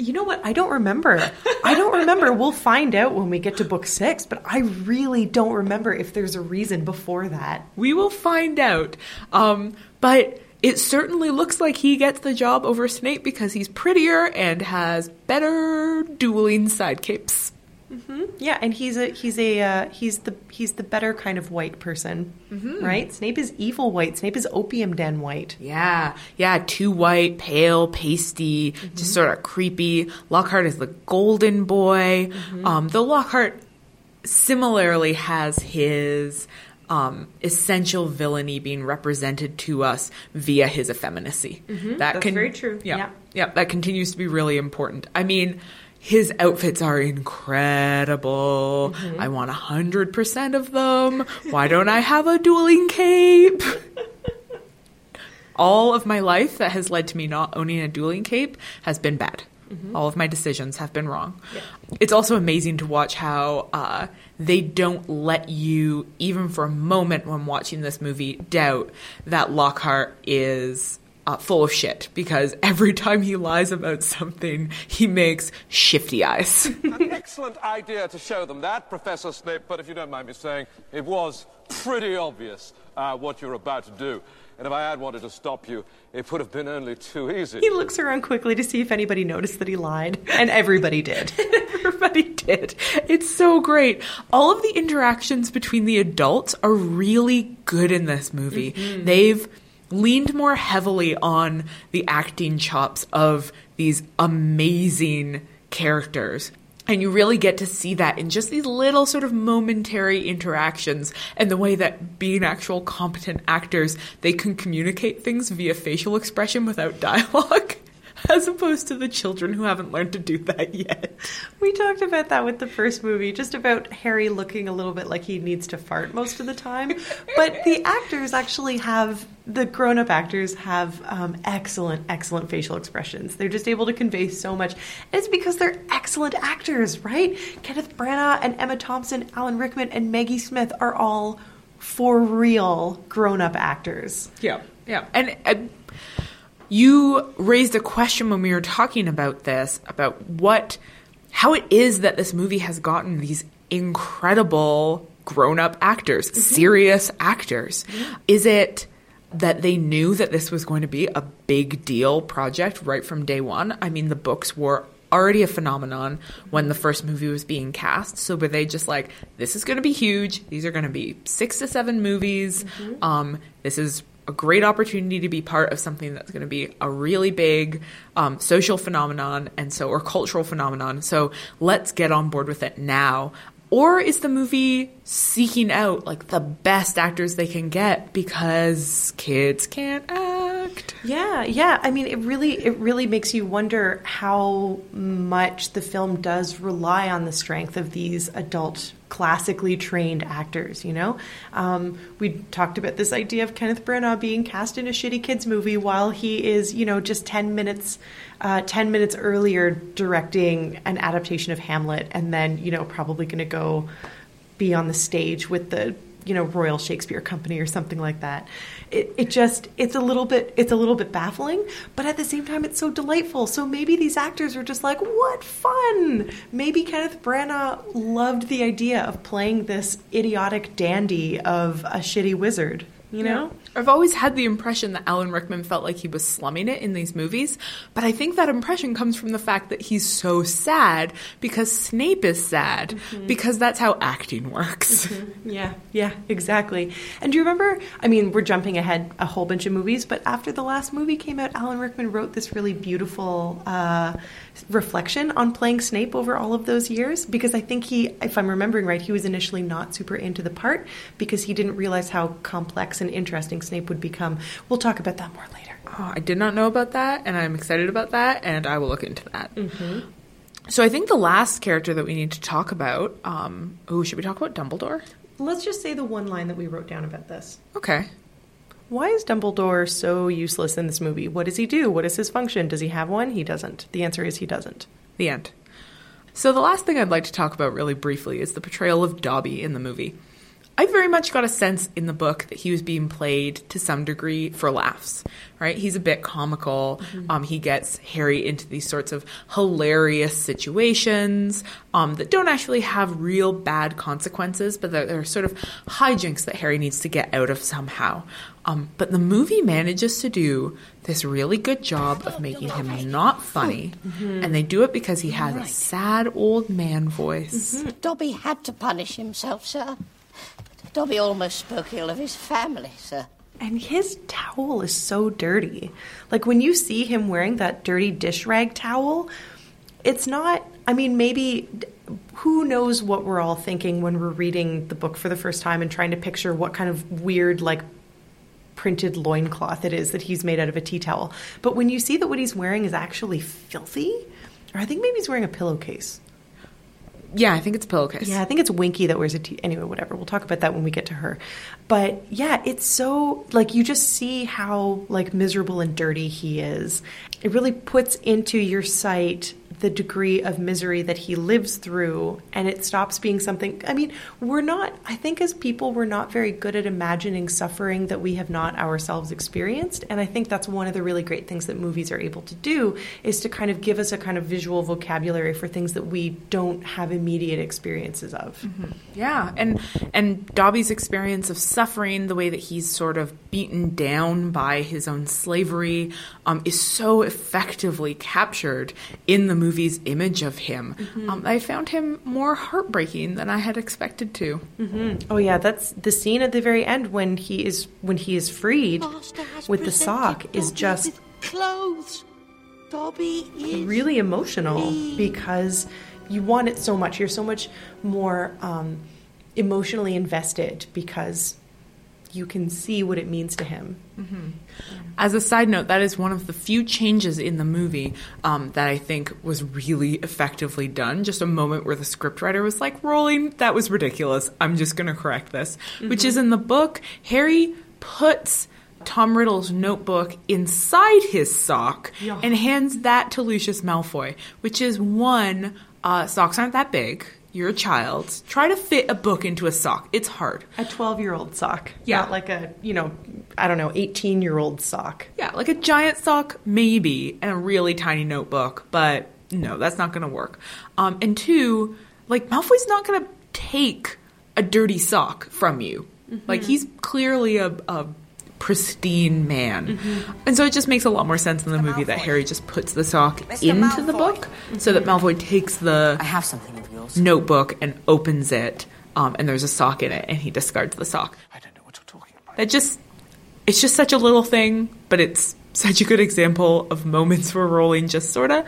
You know what? I don't remember. I don't remember. We'll find out when we get to book six, but I really don't remember if there's a reason before that. We will find out. Um, but it certainly looks like he gets the job over Snape because he's prettier and has better dueling sidekicks. Yeah, and he's a he's a uh, he's the he's the better kind of white person, right? Snape is evil white. Snape is opium den white. Yeah, yeah, too white, pale, pasty, just sort of creepy. Lockhart is the golden boy. Um, though Lockhart similarly has his um, essential villainy being represented to us via his effeminacy. That That's very true. Yeah, Yeah. yeah, that continues to be really important. I mean. His outfits are incredible. I want a hundred percent of them. Why don't I have a dueling cape? all of my life that has led to me not owning a dueling cape has been bad. All of my decisions have been wrong. It's also amazing to watch how uh, they don't let you, even for a moment when watching this movie, doubt that Lockhart is uh, full of shit because every time he lies about something, he makes shifty eyes. An excellent idea to show them that, Professor Snape, but if you don't mind me saying, it was pretty obvious uh, what you're about to do. And if I had wanted to stop you, it would have been only too easy. He looks around quickly to see if anybody noticed that he lied, and everybody did. Everybody did. It's so great. All of the interactions between the adults are really good in this movie. They've leaned more heavily on the acting chops of these amazing characters. And you really get to see that in just these little sort of momentary interactions and the way that being actual competent actors, they can communicate things via facial expression without dialogue. As opposed to the children who haven't learned to do that yet. We talked about that with the first movie, just about Harry looking a little bit like he needs to fart most of the time. But the actors actually have, the grown up actors have um, excellent, excellent facial expressions. They're just able to convey so much. And it's because they're excellent actors, right? Kenneth Branagh and Emma Thompson, Alan Rickman, and Maggie Smith are all for real grown up actors. Yeah, yeah. And uh, you raised a question when we were talking about this about what, how it is that this movie has gotten these incredible grown up actors, mm-hmm. serious actors. Mm-hmm. Is it that they knew that this was going to be a big deal project right from day one? I mean, the books were already a phenomenon when the first movie was being cast. So were they just like, this is going to be huge. These are going to be six to seven movies. Mm-hmm. Um, this is a great opportunity to be part of something that's going to be a really big um, social phenomenon and so or cultural phenomenon. So let's get on board with it now. Or is the movie seeking out like the best actors they can get because kids can't act? Yeah, yeah. I mean, it really, it really makes you wonder how much the film does rely on the strength of these adult, classically trained actors. You know, um, we talked about this idea of Kenneth Branagh being cast in a shitty kids movie while he is, you know, just ten minutes, uh, ten minutes earlier directing an adaptation of Hamlet, and then you know probably going to go be on the stage with the you know Royal Shakespeare Company or something like that. It, it just it's a little bit it's a little bit baffling, but at the same time it's so delightful. So maybe these actors are just like, what fun! Maybe Kenneth Branagh loved the idea of playing this idiotic dandy of a shitty wizard. You know. I've always had the impression that Alan Rickman felt like he was slumming it in these movies, but I think that impression comes from the fact that he's so sad because Snape is sad, because that's how acting works. Yeah, yeah, exactly. And do you remember? I mean, we're jumping ahead a whole bunch of movies, but after the last movie came out, Alan Rickman wrote this really beautiful uh, reflection on playing Snape over all of those years. Because I think he, if I'm remembering right, he was initially not super into the part because he didn't realize how complex and interesting Snape would become. We'll talk about that more later. Oh, I did not know about that, and I'm excited about that, and I will look into that. So I think the last character that we need to talk about. Um, oh, should we talk about Dumbledore? Let's just say the one line that we wrote down about this. Okay. Why is Dumbledore so useless in this movie? What does he do? What is his function? Does he have one? He doesn't. The answer is he doesn't. The end. So the last thing I'd like to talk about really briefly is the portrayal of Dobby in the movie. I very much got a sense in the book that he was being played to some degree for laughs, right? He's a bit comical. Um, he gets Harry into these sorts of hilarious situations um, that don't actually have real bad consequences, but they're, they're sort of hijinks that Harry needs to get out of somehow. Um, but the movie manages to do this really good job of making him not funny, and they do it because he has a sad old man voice. Dobby had to punish himself, sir. Dobby almost spoke ill of his family, sir. And his towel is so dirty. Like when you see him wearing that dirty dish rag towel, it's not, I mean, maybe who knows what we're all thinking when we're reading the book for the first time and trying to picture what kind of weird, like, printed loincloth it is that he's made out of a tea towel. But when you see that what he's wearing is actually filthy, or I think maybe he's wearing a pillowcase. Yeah, I think it's a pillowcase. Yeah, I think it's Winky that wears a tea. Anyway, whatever. We'll talk about that when we get to her. But yeah, it's so like you just see how like miserable and dirty he is. It really puts into your sight the degree of misery that he lives through and it stops being something I mean, we're not I think as people we're not very good at imagining suffering that we have not ourselves experienced and I think that's one of the really great things that movies are able to do is to kind of give us a kind of visual vocabulary for things that we don't have immediate experiences of. Yeah, and and Dobby's experience of suffering, the way that he's sort of beaten down by his own slavery, um, is so effectively captured in the movie's image of him. Um, I found him more heartbreaking than I had expected to. Oh yeah, that's the scene at the very end when he is when he is freed with the presented sock is just clothes. Dobby is really emotional free. because you want it so much. You're so much more um, emotionally invested because you can see what it means to him. As a side note, that is one of the few changes in the movie um, that I think was really effectively done. Just a moment where the scriptwriter was like, Rowling, that was ridiculous. I'm just going to correct this. Which is in the book, Harry puts Tom Riddle's notebook inside his sock and hands that to Lucius Malfoy, which is one, uh, socks aren't that big. You're a child. Try to fit a book into a sock. It's hard. A 12 year old sock, Yeah. not like a you know I don't know 18 year old sock. Yeah, like a giant sock, maybe, and a really tiny notebook, but no, that's not going to work. Um, and two, like Malfoy's not going to take a dirty sock from you. Like he's clearly a, a pristine man, and so it just makes a lot more sense in the movie that Harry just puts the sock into the book, so that Malfoy takes the I have something of yours. notebook and opens it, um, and there's a sock in it, and he discards the sock. I don't know what you're talking about. That just it's just such a little thing, but it's such a good example of moments where Rowling just sort of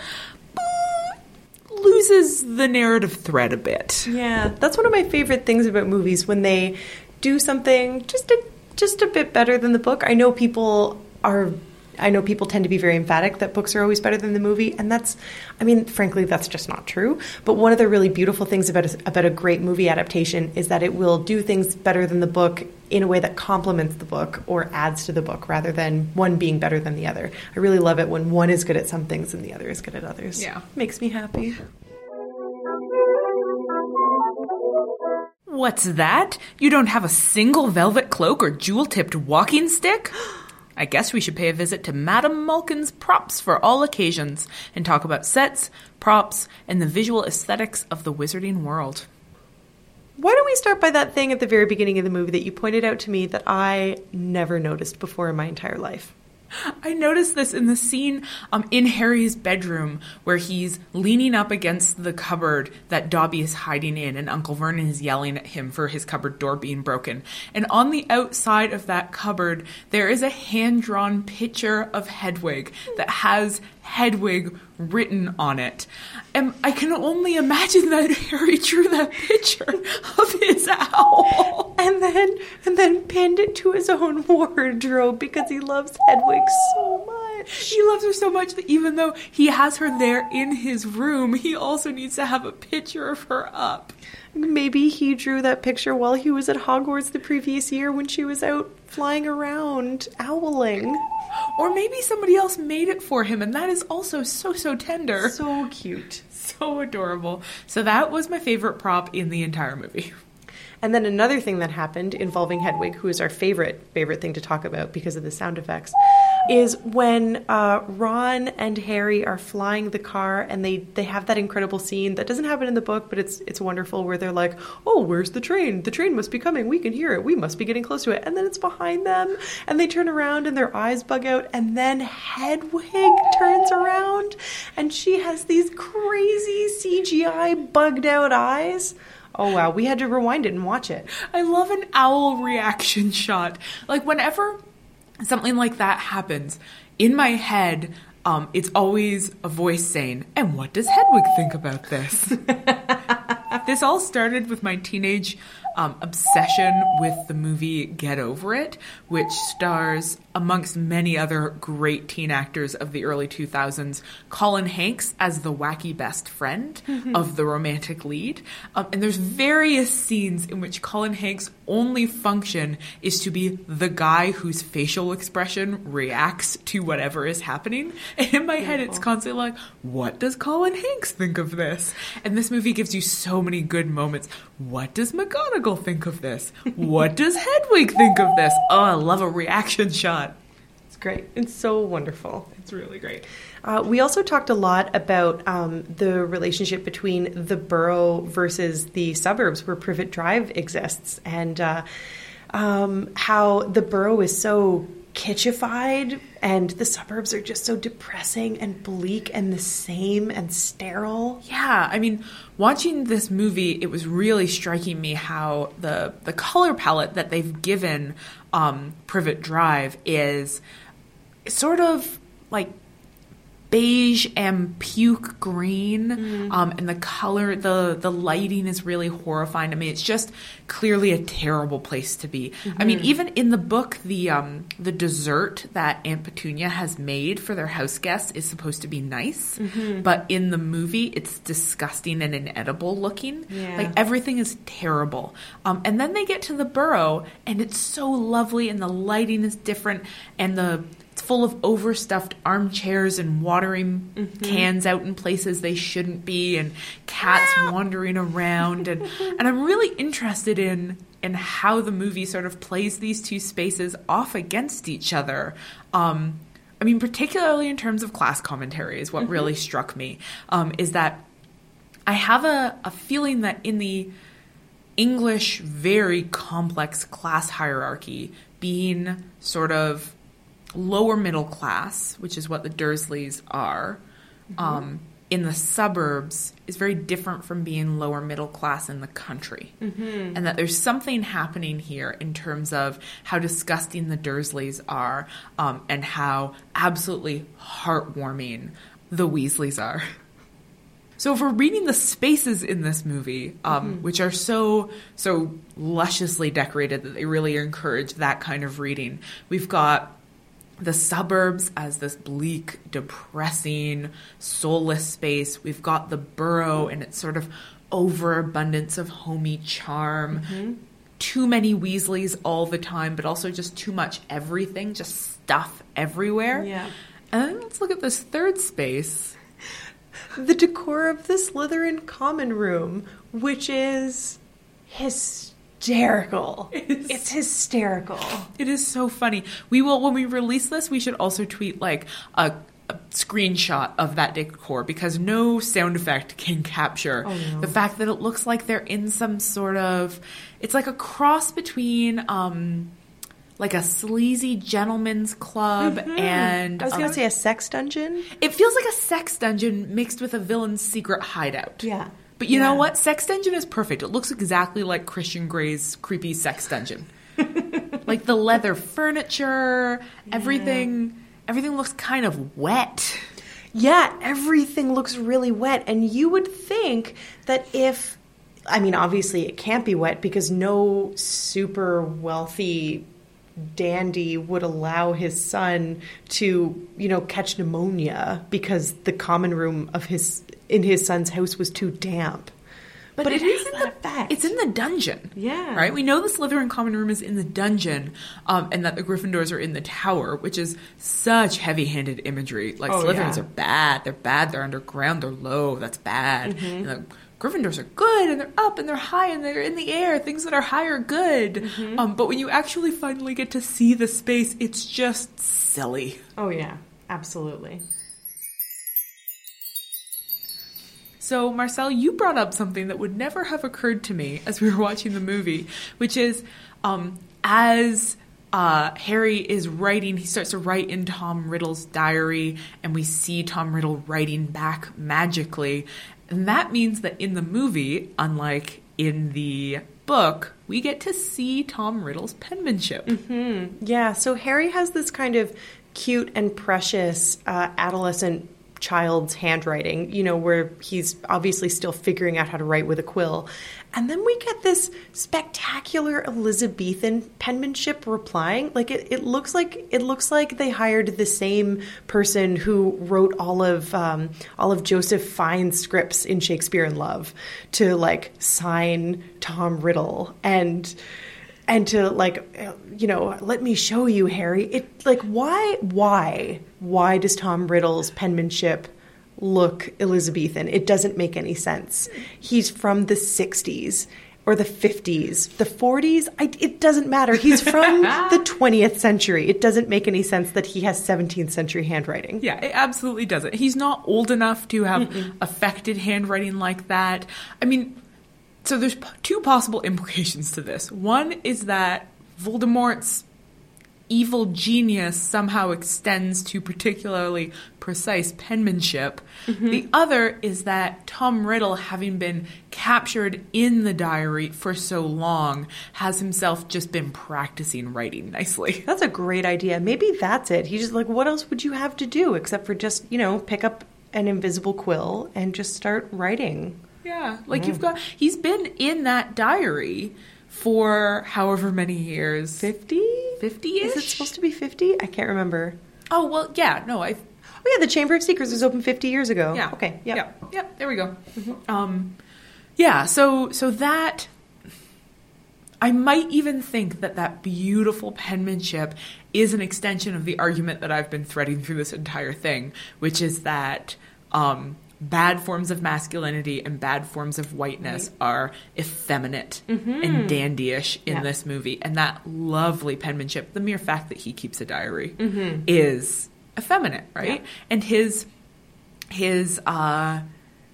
loses the narrative thread a bit. Yeah, that's one of my favorite things about movies when they do something just a just a bit better than the book. I know people are I know people tend to be very emphatic that books are always better than the movie, and that's I mean, frankly, that's just not true. But one of the really beautiful things about a, about a great movie adaptation is that it will do things better than the book in a way that complements the book or adds to the book rather than one being better than the other. I really love it when one is good at some things and the other is good at others. Yeah. Makes me happy. What's that? You don't have a single velvet cloak or jewel tipped walking stick? I guess we should pay a visit to Madame Malkin's props for all occasions and talk about sets, props, and the visual aesthetics of the wizarding world. Why don't we start by that thing at the very beginning of the movie that you pointed out to me that I never noticed before in my entire life? I noticed this in the scene um, in Harry's bedroom where he's leaning up against the cupboard that Dobby is hiding in, and Uncle Vernon is yelling at him for his cupboard door being broken. And on the outside of that cupboard, there is a hand drawn picture of Hedwig that has Hedwig written on it. And I can only imagine that Harry drew that picture of his owl. And then and then pinned it to his own wardrobe because he loves Hedwig so much. He loves her so much that even though he has her there in his room, he also needs to have a picture of her up. Maybe he drew that picture while he was at Hogwarts the previous year when she was out flying around owling. Or maybe somebody else made it for him, and that is also so, so tender. So cute. So adorable. So that was my favorite prop in the entire movie. And then another thing that happened involving Hedwig, who is our favorite favorite thing to talk about because of the sound effects, is when uh, Ron and Harry are flying the car, and they they have that incredible scene that doesn't happen in the book, but it's it's wonderful where they're like, "Oh, where's the train? The train must be coming. We can hear it. We must be getting close to it." And then it's behind them, and they turn around, and their eyes bug out, and then Hedwig turns around, and she has these crazy CGI bugged out eyes. Oh wow, we had to rewind it and watch it. I love an owl reaction shot. Like whenever something like that happens, in my head, um, it's always a voice saying, "And what does Hedwig think about this?" this all started with my teenage um, obsession with the movie Get Over It, which stars, amongst many other great teen actors of the early 2000s, Colin Hanks as the wacky best friend of the romantic lead. Um, and there's various scenes in which Colin Hanks' only function is to be the guy whose facial expression reacts to whatever is happening. And in my head, it's constantly like, what does Colin Hanks think of this? And this movie gives you so many good moments. What does McGonagall think of this? What does Hedwig think of this? Oh, I love a reaction shot. Great. It's so wonderful. It's really great. Uh, we also talked a lot about um, the relationship between the Burrow versus the suburbs where Privet Drive exists, and uh, um, how the Burrow is so kitschified and the suburbs are just so depressing and bleak and the same and sterile. Yeah, I mean, watching this movie, it was really striking me how the the color palette that they've given um, Privet Drive is sort of like beige and puke green um, and the color the the lighting is really horrifying i mean it's just clearly a terrible place to be. I mean even in the book the um the dessert that aunt petunia has made for their house guests is supposed to be nice but in the movie it's disgusting and inedible looking. Yeah. like everything is terrible. Um, and then they get to the burrow and it's so lovely and the lighting is different and the full of overstuffed armchairs and watering cans out in places they shouldn't be and cats wandering around and and I'm really interested in in how the movie sort of plays these two spaces off against each other. Um, I mean, particularly in terms of class commentary, is what really struck me. Um, is that I have a, a feeling that in the English, very complex class hierarchy, being sort of lower middle class, which is what the Dursleys are, um, in the suburbs is very different from being lower middle class in the country. Mm-hmm. And that there's something happening here in terms of how disgusting the Dursleys are um, and how absolutely heartwarming the Weasleys are. So if we're reading the spaces in this movie, um, which are so so lusciously decorated that they really encourage that kind of reading, we've got the suburbs as this bleak, depressing, soulless space. We've got the Burrow and its sort of overabundance of homey charm. Mm-hmm. Too many Weasleys all the time, but also just too much everything, just stuff everywhere. Yeah. And then let's look at this third space. The decor of the Slytherin common room, which is hysterical. It's hysterical. It is so funny. We will when we release this, we should also tweet like a, a screenshot of that decor because no sound effect can capture the fact that it looks like they're in some sort of it's like a cross between um like a sleazy gentleman's club and I was going um, to say a sex dungeon. it feels like a sex dungeon mixed with a villain's secret hideout. Yeah. But you know what? Sex dungeon is perfect. It looks exactly like Christian Grey's creepy sex dungeon. like the leather furniture, everything everything looks kind of wet. Yeah, everything looks really wet. And you would think that if, I mean, obviously it can't be wet because no super wealthy dandy would allow his son to, you know, catch pneumonia because the common room of his, in his son's house was too damp. But, it, is has in the effect. It's in the dungeon. Yeah. Right? We know the Slytherin common room is in the dungeon, um, and that the Gryffindors are in the tower, which is such heavy handed imagery. Like, Oh, Slytherins yeah. are bad. They're bad. They're underground. They're low. That's bad. Mm-hmm. And the Gryffindors are good, and they're up, and they're high, and they're in the air. Things that are high are good. Mm-hmm. Um, but when you actually finally get to see the space, it's just silly. Oh, yeah, absolutely. So, Marcelle, you brought up something that would never have occurred to me as we were watching the movie, which is um, as uh, Harry is writing, he starts to write in Tom Riddle's diary, and we see Tom Riddle writing back magically. And that means that in the movie, unlike in the book, we get to see Tom Riddle's penmanship. Yeah, so Harry has this kind of cute and precious uh, adolescent child's handwriting, you know, where he's obviously still figuring out how to write with a quill. And then we get this spectacular Elizabethan penmanship replying. Like it, it looks like it looks like they hired the same person who wrote all of um, all of Joseph Fiennes' scripts in Shakespeare in Love to like sign Tom Riddle and and to like you know let me show you harry. It like why why why does tom riddle's penmanship look elizabethan? It doesn't make any sense. He's from the 60s or the 50s the 40s I, it doesn't matter. He's from the 20th century. It doesn't make any sense that he has 17th century handwriting. Yeah, it absolutely doesn't. He's not old enough to have affected handwriting like that. I mean, so there's p- two possible implications to this. One is that Voldemort's evil genius somehow extends to particularly precise penmanship. Mm-hmm. The other is that Tom Riddle, having been captured in the diary for so long, has himself just been practicing writing nicely. That's a great idea. Maybe that's it. He's just like, what else would you have to do except for just, you know, pick up an invisible quill and just start writing? Yeah, like you've got he's been in that diary for however many years. 50? 50 Is it supposed to be 50? I can't remember. Oh, well, yeah, no, I Oh, yeah, the Chamber of Secrets was open 50 years ago. yeah. Okay, yep. Yeah. Yep, there we go. Um yeah, so so that I might even think that that beautiful penmanship is an extension of the argument that I've been threading through this entire thing, which is that um, bad forms of masculinity and bad forms of whiteness are effeminate and dandyish in Yeah. this movie. And that lovely penmanship, the mere fact that he keeps a diary, is effeminate, right? And his his uh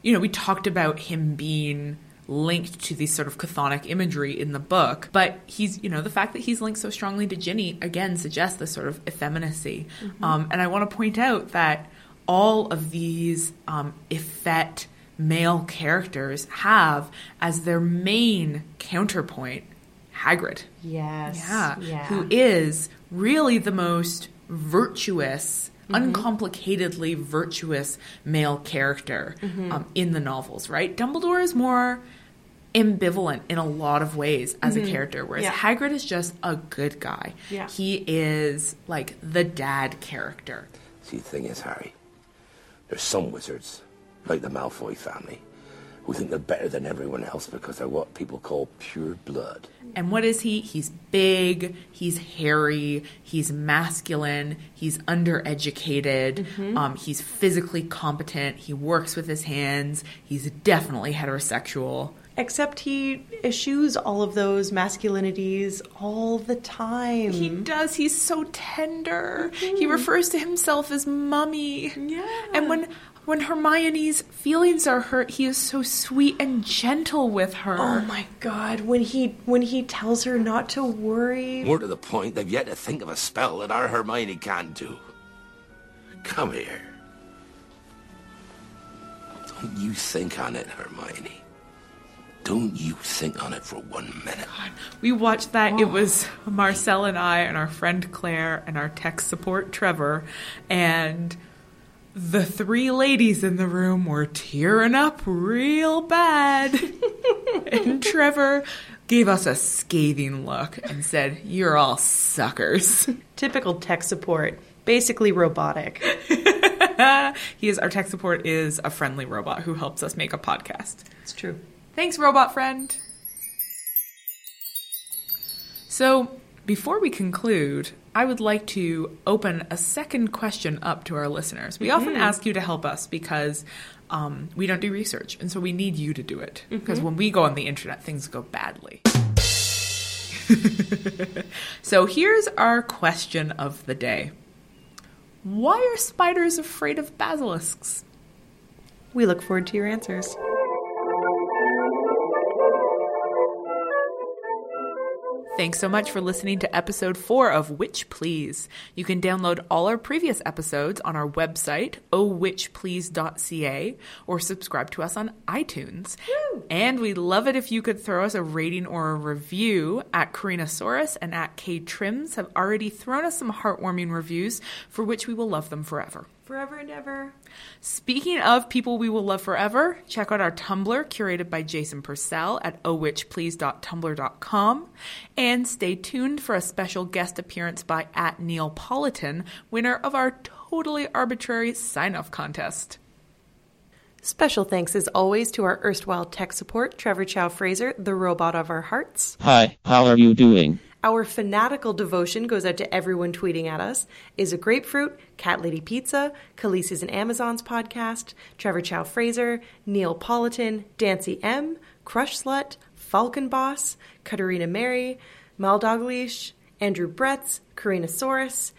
you know we talked about him being linked to these sort of chthonic imagery in the book but he's you know the fact that he's linked so strongly to ginny again suggests this sort of effeminacy um, and i want to point out that all of these um, effete male characters have as their main counterpoint hagrid Yes. yeah, Yeah. who is really the most virtuous, Mm-hmm. uncomplicatedly virtuous male character Mm-hmm. um, in the novels, right? Dumbledore is more ambivalent in a lot of ways as a character, whereas Mm-hmm. Yeah. Hagrid is just a good guy. Yeah. He is like the dad character. See, the thing is, Harry, there's some wizards, like the Malfoy family, who think they're better than everyone else because they're what people call pure blood. And what is he? He's big, he's hairy, he's masculine, he's undereducated, um, he's physically competent, he works with his hands, he's definitely heterosexual. Except he eschews all of those masculinities all the time. He does, he's so tender. He mm-hmm. refers to himself as mummy. Yeah. And when when Hermione's feelings are hurt, he is so sweet and gentle with her. Oh my god, when he when he tells her not to worry. More to the point, they've yet to think of a spell that our Hermione can't do. Come here. Don't you think on it, Hermione. Don't you think on it for one minute. We watched that. It was Marcelle and I, and our friend Claire, and our tech support Trevor, and the three ladies in the room were tearing up real bad. and Trevor gave us a scathing look and said, You're all suckers. Typical tech support, basically robotic. he is our tech support is a friendly robot who helps us make a podcast. It's true. Thanks, robot friend. So, before we conclude, I would like to open a second question up to our listeners. We often ask you to help us because um, we don't do research, and so we need you to do it. Because when we go on the internet, things go badly. so, here's our question of the day Why are spiders afraid of basilisks? We look forward to your answers. Thanks so much for listening to episode four of Witch Please. You can download all our previous episodes on our website, ohwitchplease.ca, or subscribe to us on iTunes. And we'd love it if you could throw us a rating or a review. At Karinasaurus and at K Trims have already thrown us some heartwarming reviews, for which we will love them forever. Forever and ever. Speaking of people we will love forever, check out our Tumblr curated by Jason Purcell at ohwitchplease.tumblr.com and stay tuned for a special guest appearance by at Neapolitan, winner of our totally arbitrary sign-off contest. Special thanks as always to our erstwhile tech support, Trevor Chow Fraser, the robot of our hearts. Hi, how are you doing? Our fanatical devotion goes out to everyone tweeting at us. Is a grapefruit, Cat Lady Pizza, Khaleesi's and Amazon's podcast, Trevor Chow Fraser, Neil Politan, Dancy M, Crush Slut, Falcon Boss, Katarina Mary, Mal Dalglish, Andrew Bretz, Karina Saurus,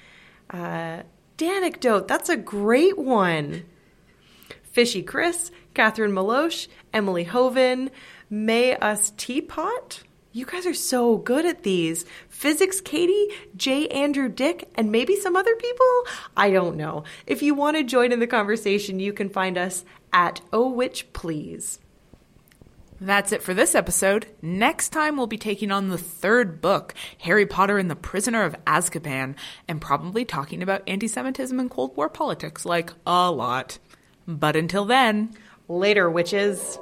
uh, Danecdote. That's a great one. Fishy Chris, Catherine Maloche, Emily Hoven, May Us Teapot. You guys are so good at these. Physics Katie, J. Andrew Dick, and maybe some other people? I don't know. If you want to join in the conversation, you can find us at Oh Witch Please. That's it for this episode. Next time, we'll be taking on the third book, Harry Potter and the Prisoner of Azkaban, and probably talking about anti Semitism and Cold War politics, like a lot. But until then, Later, witches.